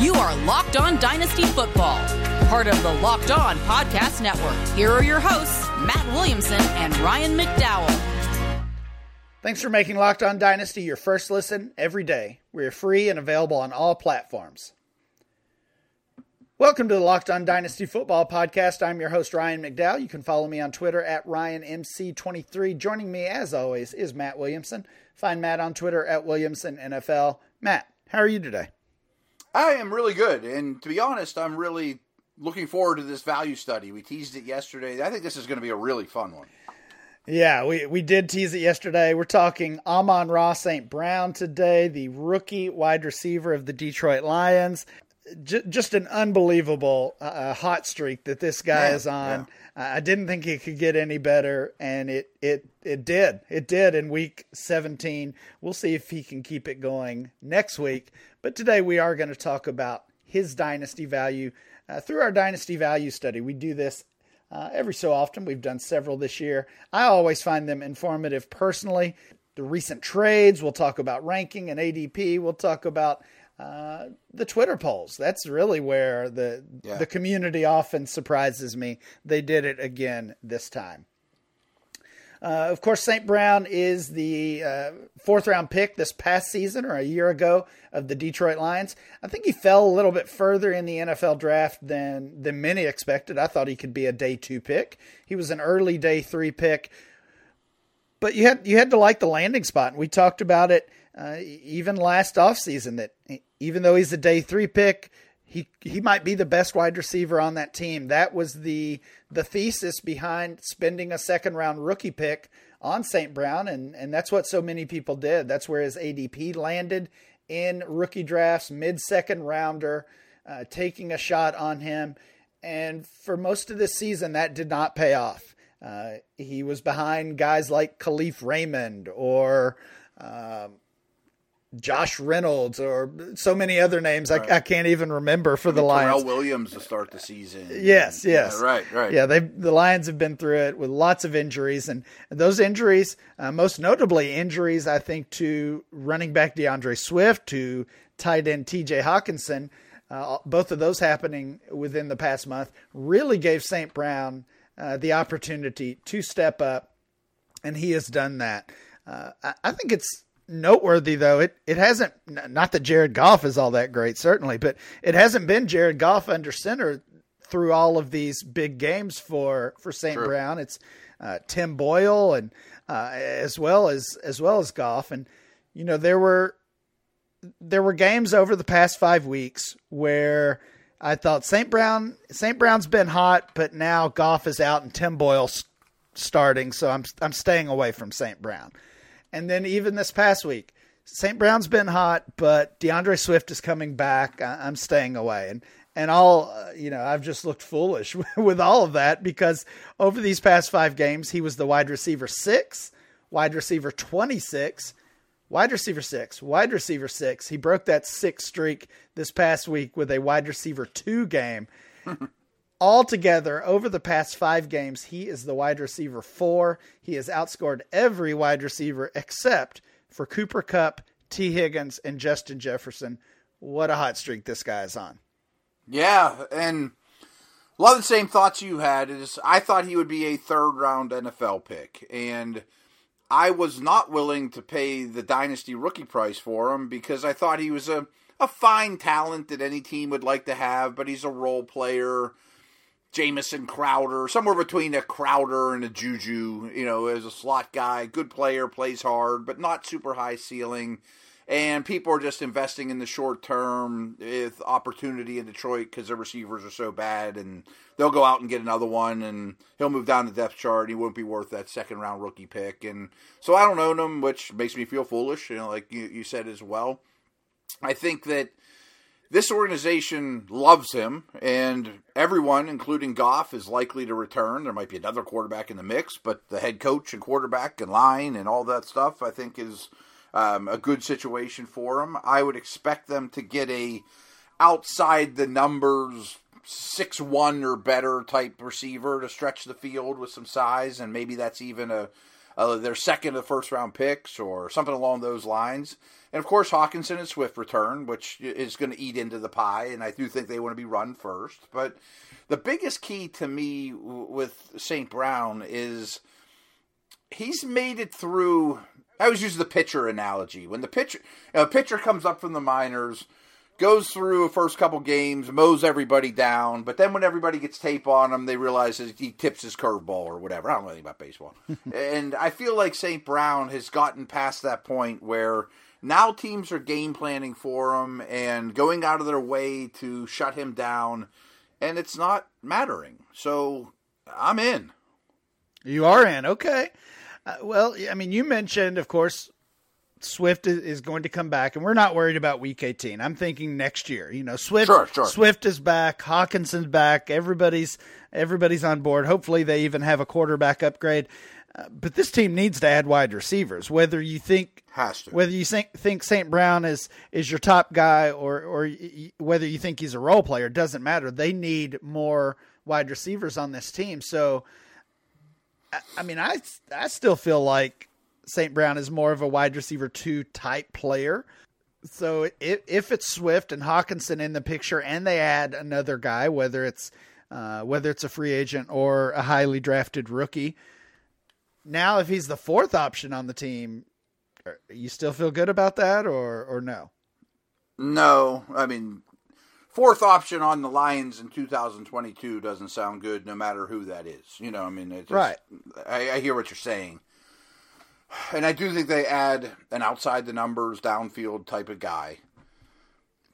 You are Locked On Dynasty Football, part of the Locked On Podcast Network. Here are your hosts, Matt Williamson and Ryan McDowell. Thanks for making Locked On Dynasty your first listen every day. We are free and available on all platforms. Welcome to the Locked On Dynasty Football Podcast. I'm your host, Ryan McDowell. You can follow me on Twitter at RyanMC23. Joining me, as always, is Matt Williamson. Find Matt on Twitter at WilliamsonNFL. Matt, how are you today? I am really good, and to be honest, I'm really looking forward to this value study. We teased it yesterday. I think this is going to be a really fun one. Yeah, we, we did tease it yesterday. We're talking Amon-Ra St. Brown today, the rookie wide receiver of the Detroit Lions. J- just an unbelievable uh, uh hot streak that this guy yeah, is on. Yeah. I didn't think it could get any better, and it, it it did. It did in week 17. We'll see if he can keep it going next week. But today we are going to talk about his dynasty value uh, through our dynasty value study. We do this uh, every so often. We've done several this year. I always find them informative personally. The recent trades, we'll talk about ranking and ADP. We'll talk about uh, the Twitter polls. That's really where the yeah. the community often surprises me. They did it again this time. Uh, of course, St. Brown is the uh, fourth round pick this past season or a year ago of the Detroit Lions. I think he fell a little bit further in the NFL draft than than many expected. I thought he could be a day two pick. He was an early day three pick, but you had you had to like the landing spot. And We talked about it uh, even last offseason that even though he's a day three pick, he he might be the best wide receiver on that team. That was the the thesis behind spending a second round rookie pick on St. Brown, and and that's what so many people did. That's where his ADP landed in rookie drafts, mid second rounder, uh, taking a shot on him. And for most of this season, that did not pay off. Uh, he was behind guys like Kalif Raymond or um, Josh Reynolds or so many other names right. I, I, can't even remember for I mean, the Lions. Tyrell Williams to start the season. Yes, yes, yeah, right, right. Yeah, they the Lions have been through it with lots of injuries, and, and those injuries, uh, most notably injuries, I think to running back DeAndre Swift, to tight end T.J. Hockenson. uh, both of those happening within the past month, really gave St. Brown uh, the opportunity to step up, and he has done that. Uh, I, I think it's noteworthy though. It it hasn't not that Jared Goff is all that great certainly, but it hasn't been Jared Goff under center through all of these big games for for St. Brown. It's uh, Tim Boyle and uh, as well as as well as Goff, and you know there were there were games over the past five weeks where I thought St. Brown St. Brown's been hot, but now Goff is out and Tim Boyle's starting, so I'm I'm staying away from St. Brown. And then even this past week, St. Brown's been hot, but DeAndre Swift is coming back. I'm staying away. And and all uh, you know, I've just looked foolish with all of that because over these past five games, he was the wide receiver six, wide receiver 26, wide receiver six, wide receiver six. He broke that six streak this past week with a wide receiver two game. Altogether, over the past five games, he is the wide receiver four. He has outscored every wide receiver except for Cooper Kupp, Tee Higgins, and Justin Jefferson. What a hot streak this guy is on. Yeah, and a lot of the same thoughts you had. Is I thought he would be a third round NFL pick, and I was not willing to pay the dynasty rookie price for him because I thought he was a a fine talent that any team would like to have, but he's a role player Jamison Crowder, somewhere between a Crowder and a Juju, you know, as a slot guy, good player, plays hard, but not super high ceiling. And people are just investing in the short term with opportunity in Detroit because their receivers are so bad, and they'll go out and get another one, and he'll move down the depth chart. And he won't be worth that second round rookie pick, and so I don't own him, which makes me feel foolish. You know, like you, you said as well. I think that this organization loves him, and everyone, including Goff, is likely to return. There might be another quarterback in the mix, but the head coach and quarterback and line and all that stuff, I think, is um, a good situation for him. I would expect them to get a outside the numbers six one or better type receiver to stretch the field with some size, and maybe that's even a uh, their second or first round picks or something along those lines. And of course, Hockenson and Swift return, which is going to eat into the pie, and I do think they want to be run first. But the biggest key to me with St. Brown is he's made it through. I always use the pitcher analogy. When the pitcher, know, pitcher comes up from the minors, goes through a first couple games, mows everybody down, but then when everybody gets tape on him, they realize that he tips his curveball or whatever. I don't know anything about baseball. and I feel like St. Brown has gotten past that point where now teams are game planning for him and going out of their way to shut him down, and it's not mattering. So I'm in. You are in. Okay. Uh, well, I mean, you mentioned, of course, Swift is going to come back, and we're not worried about Week 18. I'm thinking next year. You know, Swift. Sure, sure. Swift is back. Hockenson's back. Everybody's everybody's on board. Hopefully, they even have a quarterback upgrade. Uh, but this team needs to add wide receivers. Whether you think has to. whether you think think St. Brown is is your top guy, or or y- whether you think he's a role player, doesn't matter. They need more wide receivers on this team. So, I, mean, I I still feel like St. Brown is more of a wide receiver two type player. So if, if it's Swift and Hockenson in the picture, and they add another guy, whether it's uh, whether it's a free agent or a highly drafted rookie, now if he's the fourth option on the team, you still feel good about that, or or no? No, I mean, fourth option on the Lions in 2022 doesn't sound good, no matter who that is. You know, I mean, just, right? I, I hear what you're saying and I do think they add an outside the numbers, downfield type of guy.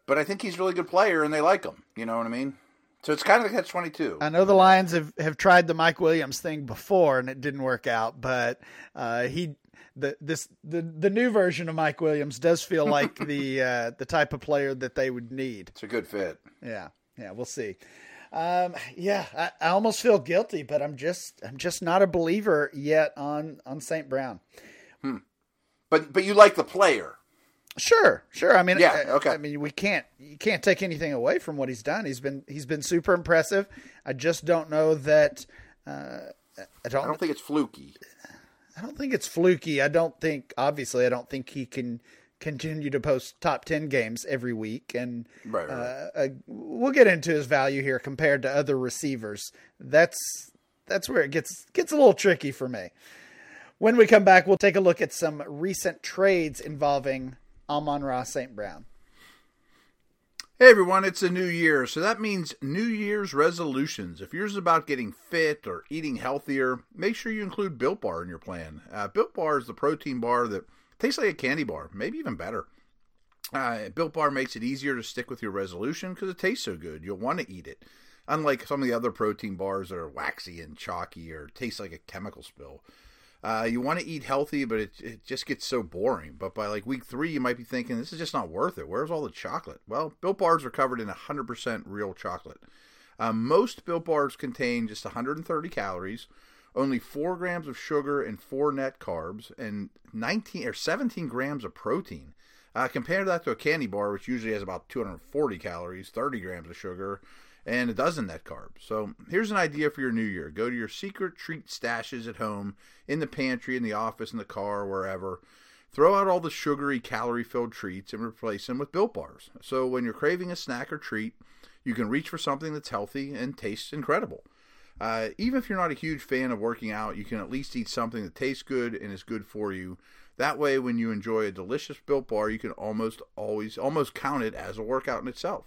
But I think he's a really good player, and they like him. You know what I mean? So it's kind of a catch twenty two. I know the Lions have, have tried the Mike Williams thing before, and it didn't work out. But uh, he the this the the new version of Mike Williams does feel like the uh, the type of player that they would need. It's a good fit. Yeah, yeah, we'll see. Um, yeah, I, I, almost feel guilty, but I'm just I'm just not a believer yet on on St. Brown. Hmm. But but you like the player. Sure, sure. I mean, yeah, okay. I, I, mean, we can't you can't take anything away from what he's done. He's been he's been super impressive. I just don't know that. Uh, I don't. I don't think it's fluky. I don't think it's fluky. I don't think. Obviously, I don't think he can continue to post top 10 games every week and right, right. Uh, uh, we'll get into his value here compared to other receivers that's that's where it gets gets a little tricky for me when we come back we'll take a look at some recent trades involving Amon-Ra St. Brown Hey everyone, it's a new year, so that means New Year's resolutions. If yours is about getting fit or eating healthier, make sure you include Built Bar in your plan. Uh, Built Bar is the protein bar that Tastes like a candy bar, maybe even better. Uh, Built Bar makes it easier to stick with your resolution because it tastes so good. You'll want to eat it. Unlike some of the other protein bars that are waxy and chalky or taste like a chemical spill. Uh, you want to eat healthy, but it, it just gets so boring. But by like week three, you might be thinking, this is just not worth it. Where's all the chocolate? Well, Built Bars are covered in 100% real chocolate. Uh, most Built Bars contain just 130 calories, only four grams of sugar and four net carbs, and 19 or 17 grams of protein. Uh, compare that to a candy bar, which usually has about 240 calories, 30 grams of sugar, and a dozen net carbs. So here's an idea for your new year: go to your secret treat stashes at home, in the pantry, in the office, in the car, wherever. Throw out all the sugary, calorie-filled treats and replace them with Built Bars. So when you're craving a snack or treat, you can reach for something that's healthy and tastes incredible. Uh, even if you're not a huge fan of working out, you can at least eat something that tastes good and is good for you. That way, when you enjoy a delicious built bar, you can almost always almost count it as a workout in itself.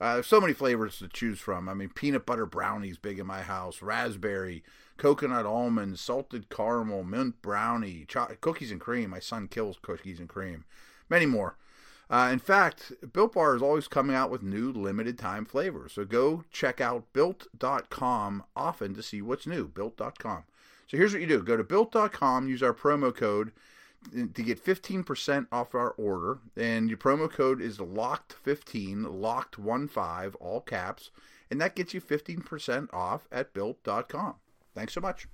Uh, there's so many flavors to choose from. I mean, peanut butter brownies big in my house, raspberry, coconut almond, salted caramel, mint brownie, cho- cookies and cream. My son kills cookies and cream. Many more. Uh, in fact, Built Bar is always coming out with new limited time flavors. So go check out built.com often to see what's new. Built.com. So here's what you do go to built.com, use our promo code to get 15% off our order. And your promo code is locked15, locked15, all caps. And that gets you 15% off at built.com. Thanks so much.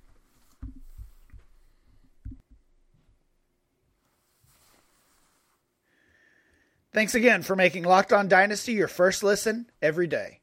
Thanks again for making Locked On Dynasty your first listen every day.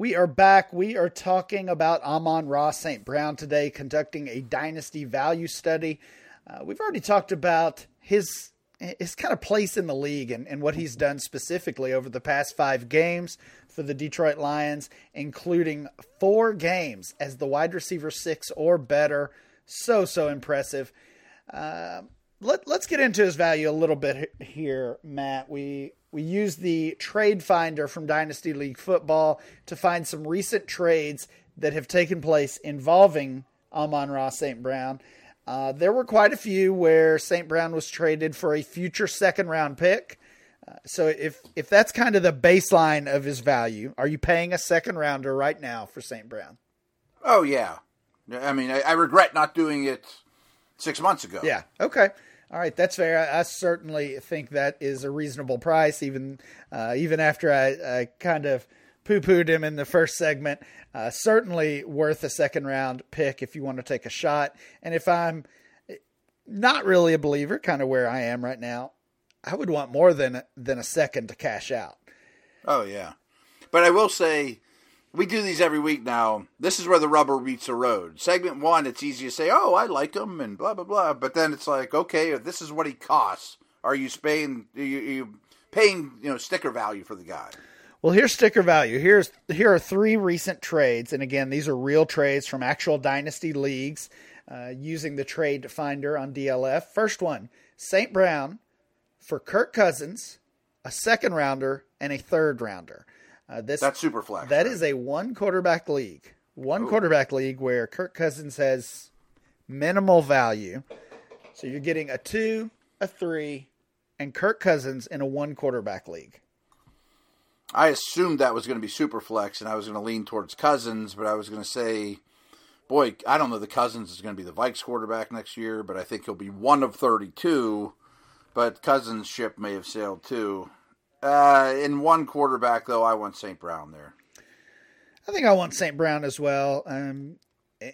We are back. We are talking about Amon-Ra St. Brown today, conducting a dynasty value study. Uh, we've already talked about his his kind of place in the league and, and what he's done specifically over the past five games for the Detroit Lions, including four games as the wide receiver six or better. So, so impressive. Uh, let, let's get into his value a little bit here, Matt. We we used the trade finder from Dynasty League Football to find some recent trades that have taken place involving Amon-Ra St. Brown. Uh, there were quite a few where St. Brown was traded for a future second round pick. Uh, so if if that's kind of the baseline of his value, are you paying a second rounder right now for St. Brown? Oh yeah, I mean I, I regret not doing it six months ago. Yeah. Okay. All right, that's fair. I, I, certainly think that is a reasonable price, even uh, even after I, I kind of poo pooed him in the first segment. Uh, certainly worth a second round pick if you want to take a shot. And if I'm not really a believer, kind of where I am right now, I would want more than than a second to cash out. Oh yeah, but I will say we do these every week now. This is where the rubber meets the road. Segment one, it's easy to say, "Oh, I like him," and blah blah blah. But then it's like, okay, if this is what he costs, are you paying? Are you, are you paying you know sticker value for the guy? Well, here's sticker value. Here's here are three recent trades, and again, these are real trades from actual dynasty leagues uh, using the trade finder on DLF. First one, St. Brown for Kirk Cousins, a second rounder, and a third rounder. Uh, this that's super flex. That right? is a one quarterback league, one Ooh. quarterback league where Kirk Cousins has minimal value. So you're getting a two, a three, and Kirk Cousins in a one quarterback league. I assumed that was going to be super flex, and I was going to lean towards Cousins, but I was going to say, boy, I don't know the Cousins is going to be the Vikes quarterback next year, but I think he'll be one of 32. But Cousins' ship may have sailed too. Uh, in one quarterback, though, I want St. Brown there. I think I want St. Brown as well. Um,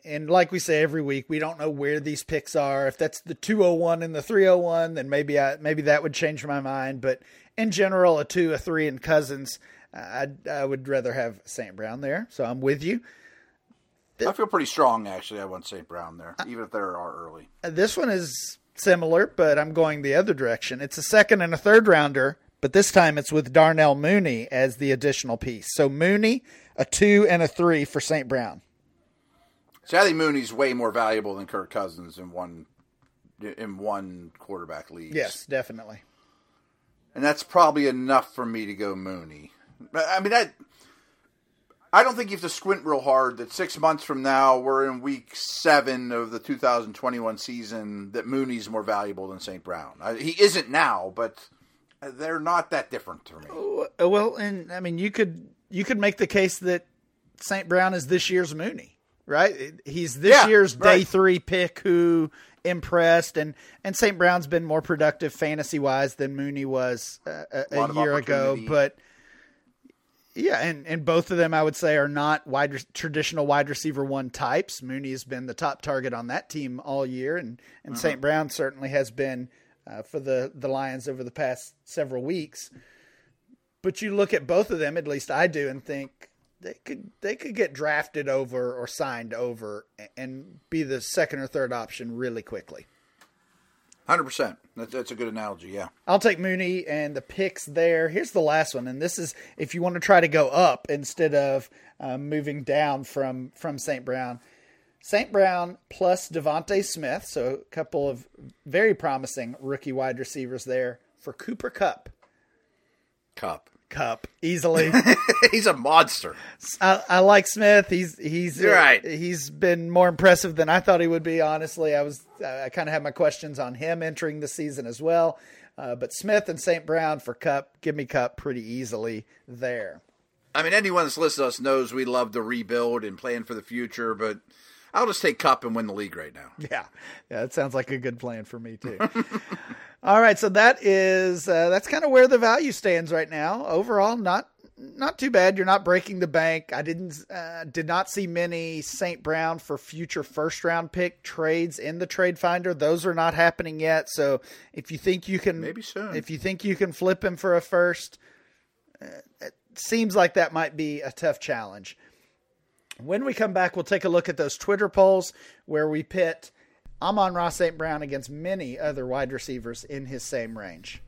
and like we say every week, we don't know where these picks are. If that's the 201 and the 301, then maybe I, maybe that would change my mind. But in general, a two, a three, and Cousins, I I would rather have St. Brown there. So I'm with you. I feel pretty strong actually. I want St. Brown there, even if there are early. This one is similar, but I'm going the other direction. It's a second and a third rounder but this time it's with Darnell Mooney as the additional piece. So Mooney, a two and a three for St. Brown. So I think Mooney's way more valuable than Kirk Cousins in one in one quarterback league. Yes, definitely. And that's probably enough for me to go Mooney. I mean, I I don't think you have to squint real hard that six months from now we're in week seven of the 2021 season that Mooney's more valuable than St. Brown. He isn't now, but they're not that different to me. Uh, well, and I mean, you could you could make the case that St. Brown is this year's Mooney, right? He's this yeah, year's right. day three pick who impressed, and and St. Brown's been more productive fantasy wise than Mooney was uh, a, a year ago, but. Yeah, and, and both of them I would say are not wide traditional wide receiver one types. Mooney has been the top target on that team all year, and and uh-huh. St. Brown certainly has been uh, for the the Lions over the past several weeks. But you look at both of them, at least I do, and think they could they could get drafted over or signed over and be the second or third option really quickly. Hundred percent. That's that's a good analogy. Yeah, I'll take Mooney and the picks there. Here's the last one, and this is if you want to try to go up instead of uh, moving down from from St. Brown. St. Brown plus DeVonta Smith, so a couple of very promising rookie wide receivers there for Cooper Kupp. Kupp. Kupp easily. he's a monster. I, I, like Smith. He's he's uh, right. He's been more impressive than I thought he would be. Honestly, I was I kind of had my questions on him entering the season as well. Uh, but Smith and St. Brown for Kupp, give me Kupp pretty easily there. I mean, anyone that's listened to us knows we love to rebuild and plan for the future, but I'll just take Kupp and win the league right now. Yeah, yeah, that sounds like a good plan for me too. All right, so that is uh, that's kind of where the value stands right now. Overall, not not too bad. You're not breaking the bank. I didn't uh, did not see many St. Brown for future first round pick trades in the trade finder. Those are not happening yet. So if you think you can maybe soon, if you think you can flip him for a first, uh, seems like that might be a tough challenge. When we come back, we'll take a look at those Twitter polls where we pit Amon-Ra St. Brown against many other wide receivers in his same range.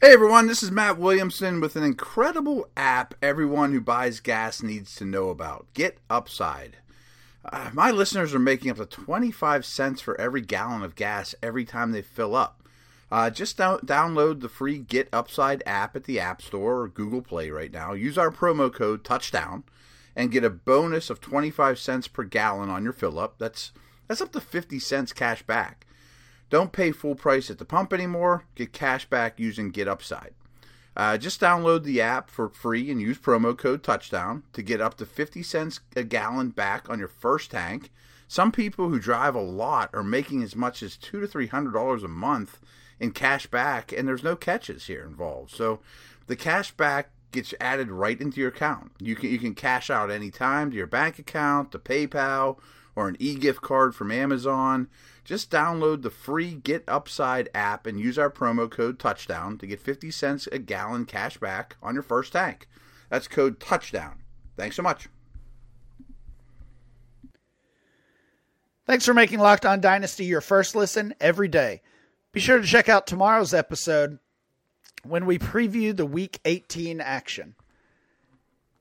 Hey everyone, this is Matt Williamson with an incredible app everyone who buys gas needs to know about. Get Upside. Uh, my listeners are making up to 25 cents for every gallon of gas every time they fill up. Uh, just down- download the free Get Upside app at the App Store or Google Play right now. Use our promo code Touchdown and get a bonus of 25 cents per gallon on your fill up. That's that's up to 50 cents cash back. Don't pay full price at the pump anymore. Get cash back using Get Upside. Uh, just download the app for free and use promo code touchdown to get up to 50 cents a gallon back on your first tank. Some people who drive a lot are making as much as two to three hundred dollars a month in cash back, and there's no catches here involved. So the cash back gets added right into your account. You can you can cash out anytime to your bank account, to PayPal, or an e-gift card from Amazon. Just download the free Get Upside app and use our promo code Touchdown to get 50 cents a gallon cash back on your first tank. That's code Touchdown. Thanks so much. Thanks for making Locked On Dynasty your first listen every day. Be sure to check out tomorrow's episode when we preview the Week 18 action.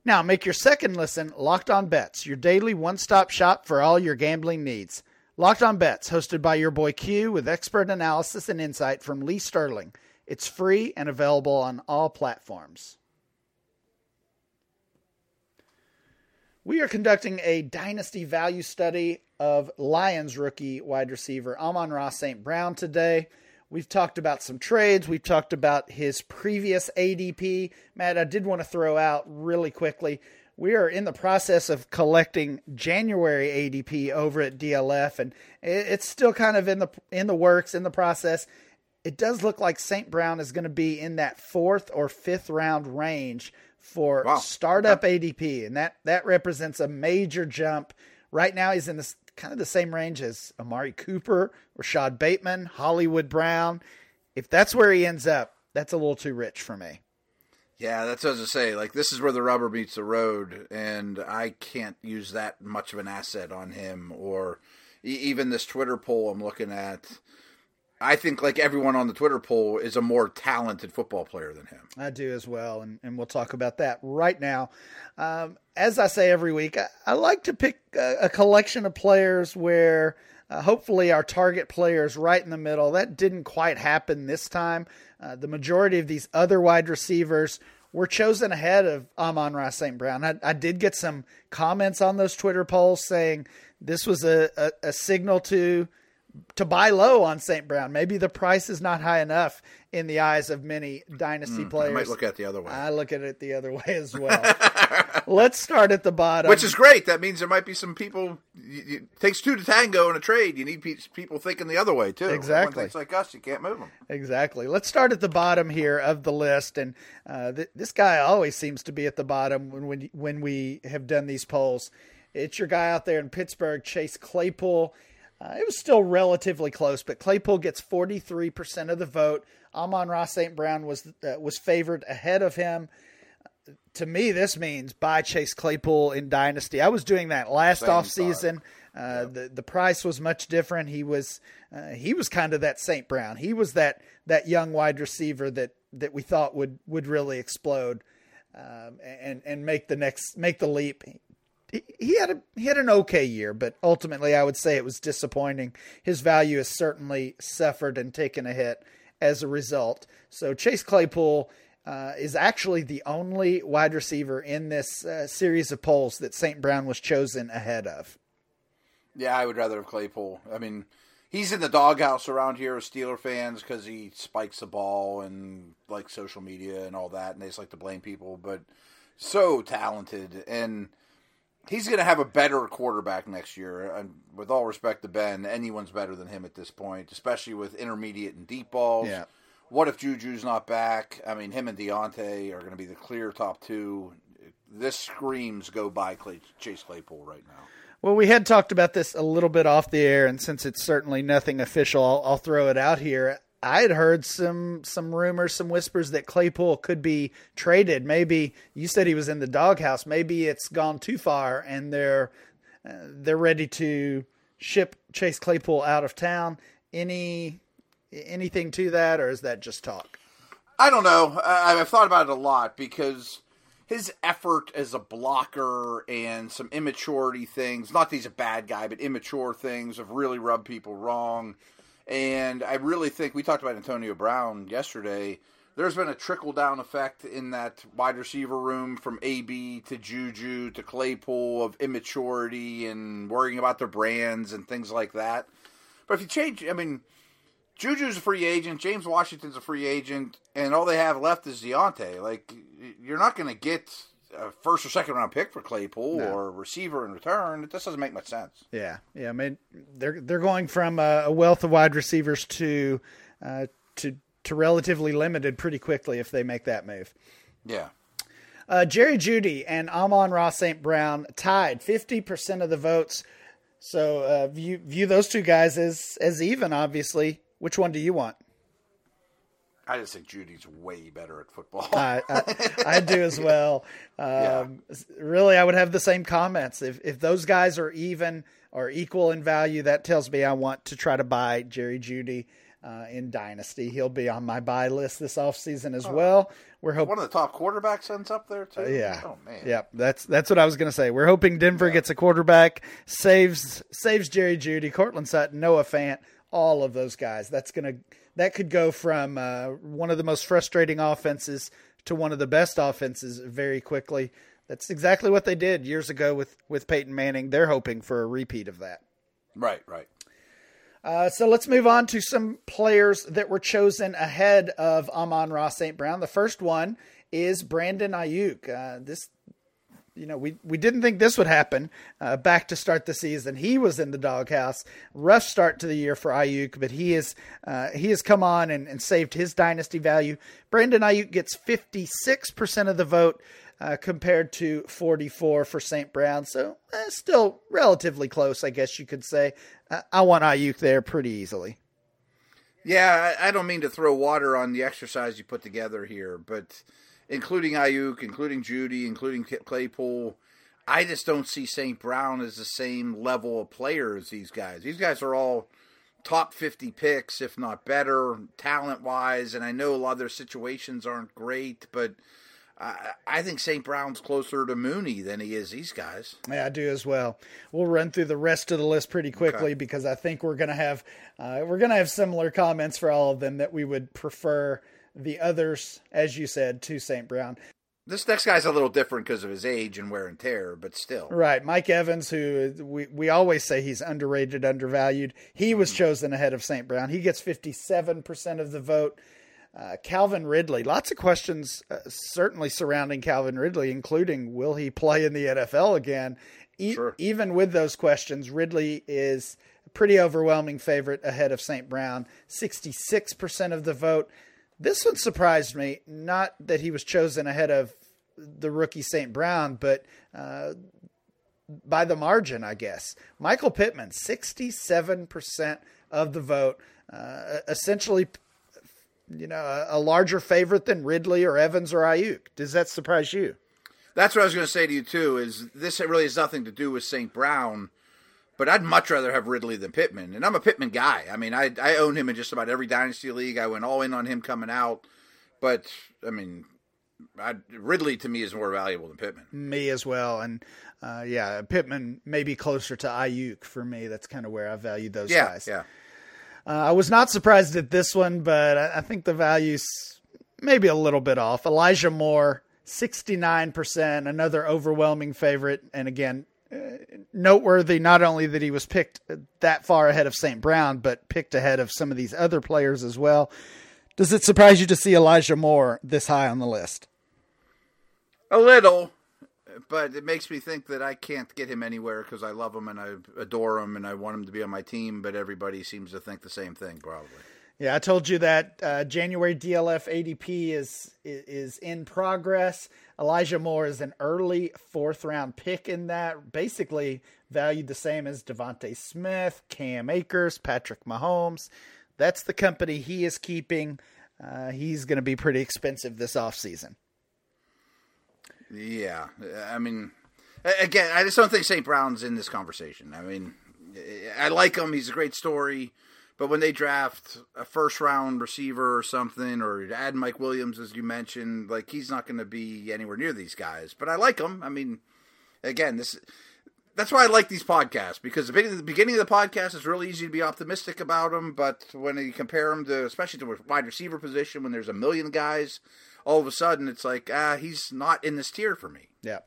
Now, make your second listen Locked On Bets, your daily one stop shop for all your gambling needs. Locked On Bets, hosted by your boy Q with expert analysis and insight from Lee Sterling. It's free and available on all platforms. We are conducting a dynasty value study of Lions rookie wide receiver Amon-Ra St. Brown today. We've talked about some trades. We've talked about his previous ADP. Matt, I did want to throw out really quickly. We are in the process of collecting January ADP over at DLF, and it's still kind of in the in the works, in the process. It does look like St. Brown is going to be in that fourth or fifth round range for wow. startup ADP, and that that represents a major jump. Right now, he's in the kind of the same range as Amari Cooper, Rashod Bateman, Hollywood Brown. If that's where he ends up, that's a little too rich for me. Yeah, that's as I say. Like this is where the rubber meets the road, and I can't use that much of an asset on him. Or even this Twitter poll I'm looking at. I think like everyone on the Twitter poll is a more talented football player than him. I do as well, and, and we'll talk about that right now. Um, as I say every week, I, I like to pick a, a, collection of players where uh, hopefully our target player is right in the middle. That didn't quite happen this time. Uh, the majority of these other wide receivers were chosen ahead of Amon-Ra St. Brown. I, I, did get some comments on those Twitter polls saying this was a, a, a signal to to buy low on St. Brown. Maybe the price is not high enough in the eyes of many dynasty mm, players. I might look at the other way. I look at it the other way as well. Let's start at the bottom, which is great. That means there might be some people. It takes two to tango in a trade. You need people thinking the other way too. Exactly. It's like us, you can't move them. Exactly. Let's start at the bottom here of the list, and uh, th- this guy always seems to be at the bottom when when when we have done these polls. It's your guy out there in Pittsburgh, Chase Claypool. Uh, it was still relatively close, but Claypool gets 43% of the vote. Amon-Ra St. Brown was uh, was favored ahead of him. To me, this means buy Chase Claypool in Dynasty. I was doing that last Same off season. Uh, yep. the the price was much different. He was uh, he was kind of that St. Brown. He was that that young wide receiver that that we thought would would really explode um, and and make the next make the leap he had a he had an okay year, but ultimately I would say it was disappointing. His value has certainly suffered and taken a hit as a result. So Chase Claypool uh, is actually the only wide receiver in this uh, series of polls that St. Brown was chosen ahead of. Yeah, I would rather have Claypool. I mean, he's in the doghouse around here with Steeler fans because he spikes the ball and like social media and all that, and they just like to blame people. But so talented and he's going to have a better quarterback next year. And with all respect to Ben, anyone's better than him at this point, especially with intermediate and deep balls. Yeah. What if Juju's not back? I mean, him and Diontae are going to be the clear top two. This screams go buy Clay, Chase Claypool right now. Well, we had talked about this a little bit off the air, and since it's certainly nothing official, I'll, I'll throw it out here. I had heard some some rumors, some whispers that Claypool could be traded. Maybe you said he was in the doghouse. Maybe it's gone too far, and they're uh, they're ready to ship Chase Claypool out of town. Any anything to that, or is that just talk? I don't know. I, I've thought about it a lot because his effort as a blocker and some immaturity things, not that he's a bad guy, but immature things have really rubbed people wrong. And I really think we talked about Antonio Brown yesterday. There's been a trickle down effect in that wide receiver room from AB to Juju to Claypool of immaturity and worrying about their brands and things like that. But if you change, I mean, Juju's a free agent. James Washington's a free agent, and all they have left is Diontae. Like you're not going to get a first or second round pick for Claypool no. or a receiver in return. This doesn't make much sense. Yeah, yeah. I mean, they're they're going from a, wealth of wide receivers to uh, to to relatively limited pretty quickly if they make that move. Yeah. Uh, Jerry Jeudy and Amon-Ra St. Brown tied 50% of the votes. So uh, view view those two guys as as even. Obviously, which one do you want? I just think Jeudy's way better at football. I, I, I, do as well. Um, yeah. Really, I would have the same comments. If if those guys are even or equal in value, that tells me I want to try to buy Jerry Jeudy uh, in Dynasty. He'll be on my buy list this offseason as oh. well. We're hoping one of the top quarterbacks ends up there too. Uh, yeah. Oh man. Yeah, that's that's what I was going to say. We're hoping Denver yeah. gets a quarterback, saves saves Jerry Jeudy, Courtland Sutton, Noah Fant, all of those guys. That's gonna that could go from uh, one of the most frustrating offenses to one of the best offenses very quickly. That's exactly what they did years ago with with Peyton Manning. They're hoping for a repeat of that. Right, right. Uh, so let's move on to some players that were chosen ahead of Amon-Ra St. Brown. The first one is Brandon Aiyuk. Uh, this you know, we, we didn't think this would happen uh, back to start the season. He was in the doghouse. Rough start to the year for Aiyuk, but he is uh, he has come on and, and saved his dynasty value. Brandon Aiyuk gets 56% of the vote uh, compared to 44 for St. Brown. So eh, still relatively close, I guess you could say. I want Aiyuk there pretty easily. Yeah, I, I don't mean to throw water on the exercise you put together here, but – including Aiyuk, including Jeudy, including Claypool. I just don't see St. Brown as the same level of player as these guys. These guys are all top 50 picks, if not better, talent wise. And I know a lot of their situations aren't great, but I, I think St. Brown's closer to Mooney than he is these guys. Yeah, I do as well. We'll run through the rest of the list pretty quickly okay. because I think we're gonna have uh, we're gonna have similar comments for all of them that we would prefer the others, as you said, to St. Brown. This next guy's a little different because of his age and wear and tear, but still. Right. Mike Evans, who we, we always say he's underrated, undervalued, he was mm-hmm. chosen ahead of St. Brown. He gets 57% of the vote. Uh, Calvin Ridley, lots of questions uh, certainly surrounding Calvin Ridley, including will he play in the NFL again? E- sure. Even with those questions, Ridley is a pretty overwhelming favorite ahead of St. Brown, 66% of the vote. This one surprised me. Not that he was chosen ahead of the rookie St. Brown, but uh, by the margin, I guess. Michael Pittman, 67% of the vote. Uh, essentially, you know, a, a, larger favorite than Ridley or Evans or Aiyuk. Does that surprise you? That's what I was going to say to you, too, is this really has nothing to do with St. Brown but I'd much rather have Ridley than Pittman, and I'm a Pittman guy. I mean, I I own him in just about every dynasty league. I went all in on him coming out, but I mean, I, Ridley to me is more valuable than Pittman. Me as well, and uh, yeah, Pittman may be closer to Aiyuk for me. That's kind of where I value those yeah, guys. Yeah, uh, I was not surprised at this one, but I, I think the value's maybe a little bit off. Elijah Moore. 69%, another overwhelming favorite. And again, noteworthy not only that he was picked that far ahead of St. Brown, but picked ahead of some of these other players as well. Does it surprise you to see Elijah Moore this high on the list? A little, but it makes me think that I can't get him anywhere because I love him and I adore him and I want him to be on my team, but everybody seems to think the same thing, probably. Yeah, I told you that uh, January DLF ADP is is in progress. Elijah Moore is an early fourth round pick in that, basically valued the same as DeVonta Smith, Cam Akers, Patrick Mahomes. that's the company he is keeping. Uh, he's going to be pretty expensive this offseason. Yeah, I mean, again, I just don't think St. Brown's in this conversation. I mean, I like him; he's a great story. But when they draft a first round receiver or something, or add Mike Williams, as you mentioned, like he's not going to be anywhere near these guys. But I like him. I mean, again, this that's why I like these podcasts because the beginning, the beginning of the podcast is really easy to be optimistic about them, but when you compare them to, especially to a wide receiver position, when there's a million guys, all of a sudden it's like, ah, he's not in this tier for me. Yeah.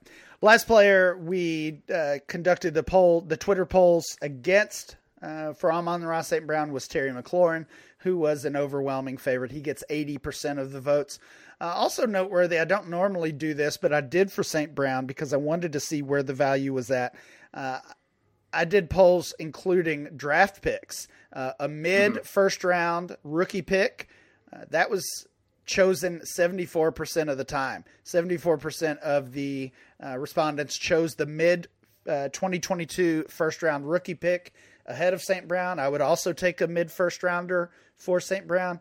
Last player we uh, conducted the poll, the Twitter polls against uh, for Amon-Ra St. Brown was Terry McLaurin, who was an overwhelming favorite. He gets 80% of the votes. Uh, also noteworthy, I don't normally do this, but I did for St. Brown because I wanted to see where the value was at. Uh, I did polls including draft picks, uh, a mid mm-hmm. first round rookie pick. Uh, that was chosen 74% of the time. 74% of the uh, respondents chose the mid uh, 2022 first round rookie pick ahead of St. Brown. I would also take a mid first rounder for St. Brown.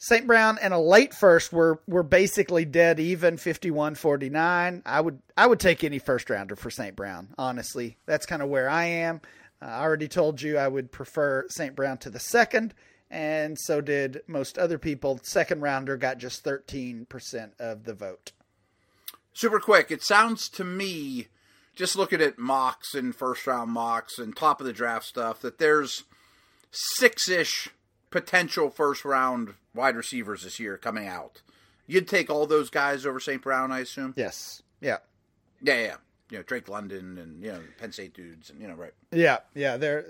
St. Brown and a late first were were basically dead even 51-49. I would I would take any first rounder for St. Brown, honestly. That's kind of where I am. Uh, I already told you I would prefer St. Brown to the second, and so did most other people. Second rounder got just 13% of the vote. Super quick. It sounds to me just looking at mocks and first round mocks and top of the draft stuff that there's six ish potential first round wide receivers this year coming out. You'd take all those guys over St. Brown, I assume? Yes. Yeah. Yeah, yeah. You know, Drake London and, you know, Penn State dudes and, you know, right. Yeah, yeah. They're,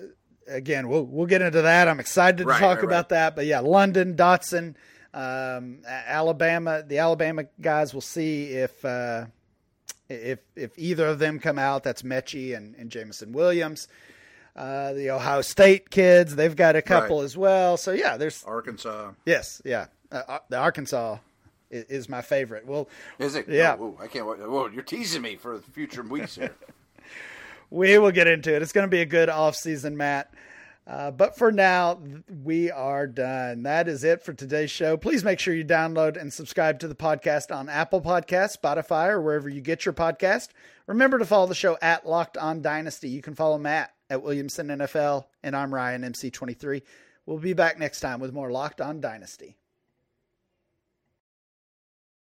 again, we'll, we'll get into that. I'm excited to right, talk right, about right. that. But yeah, London, Dotson, um, Alabama, the Alabama guys, we'll see if, uh, if if either of them come out, that's Metchie and, and Jameson Williams. Uh, the Ohio State kids, they've got a couple right. as well. So yeah, there's Arkansas. Yes, yeah, uh, uh the Arkansas is, is, my favorite. Well, is it? Yeah, oh, I can't. Wait. Whoa, you're teasing me for future weeks here. we will get into it. It's going to be a good off season, Matt. Uh, but for now, we are done. That is it for today's show. Please make sure you download and subscribe to the podcast on Apple Podcasts, Spotify, or wherever you get your podcast. Remember to follow the show at Locked On Dynasty. You can follow Matt at Williamson NFL, and I'm Ryan MC23. We'll be back next time with more Locked On Dynasty.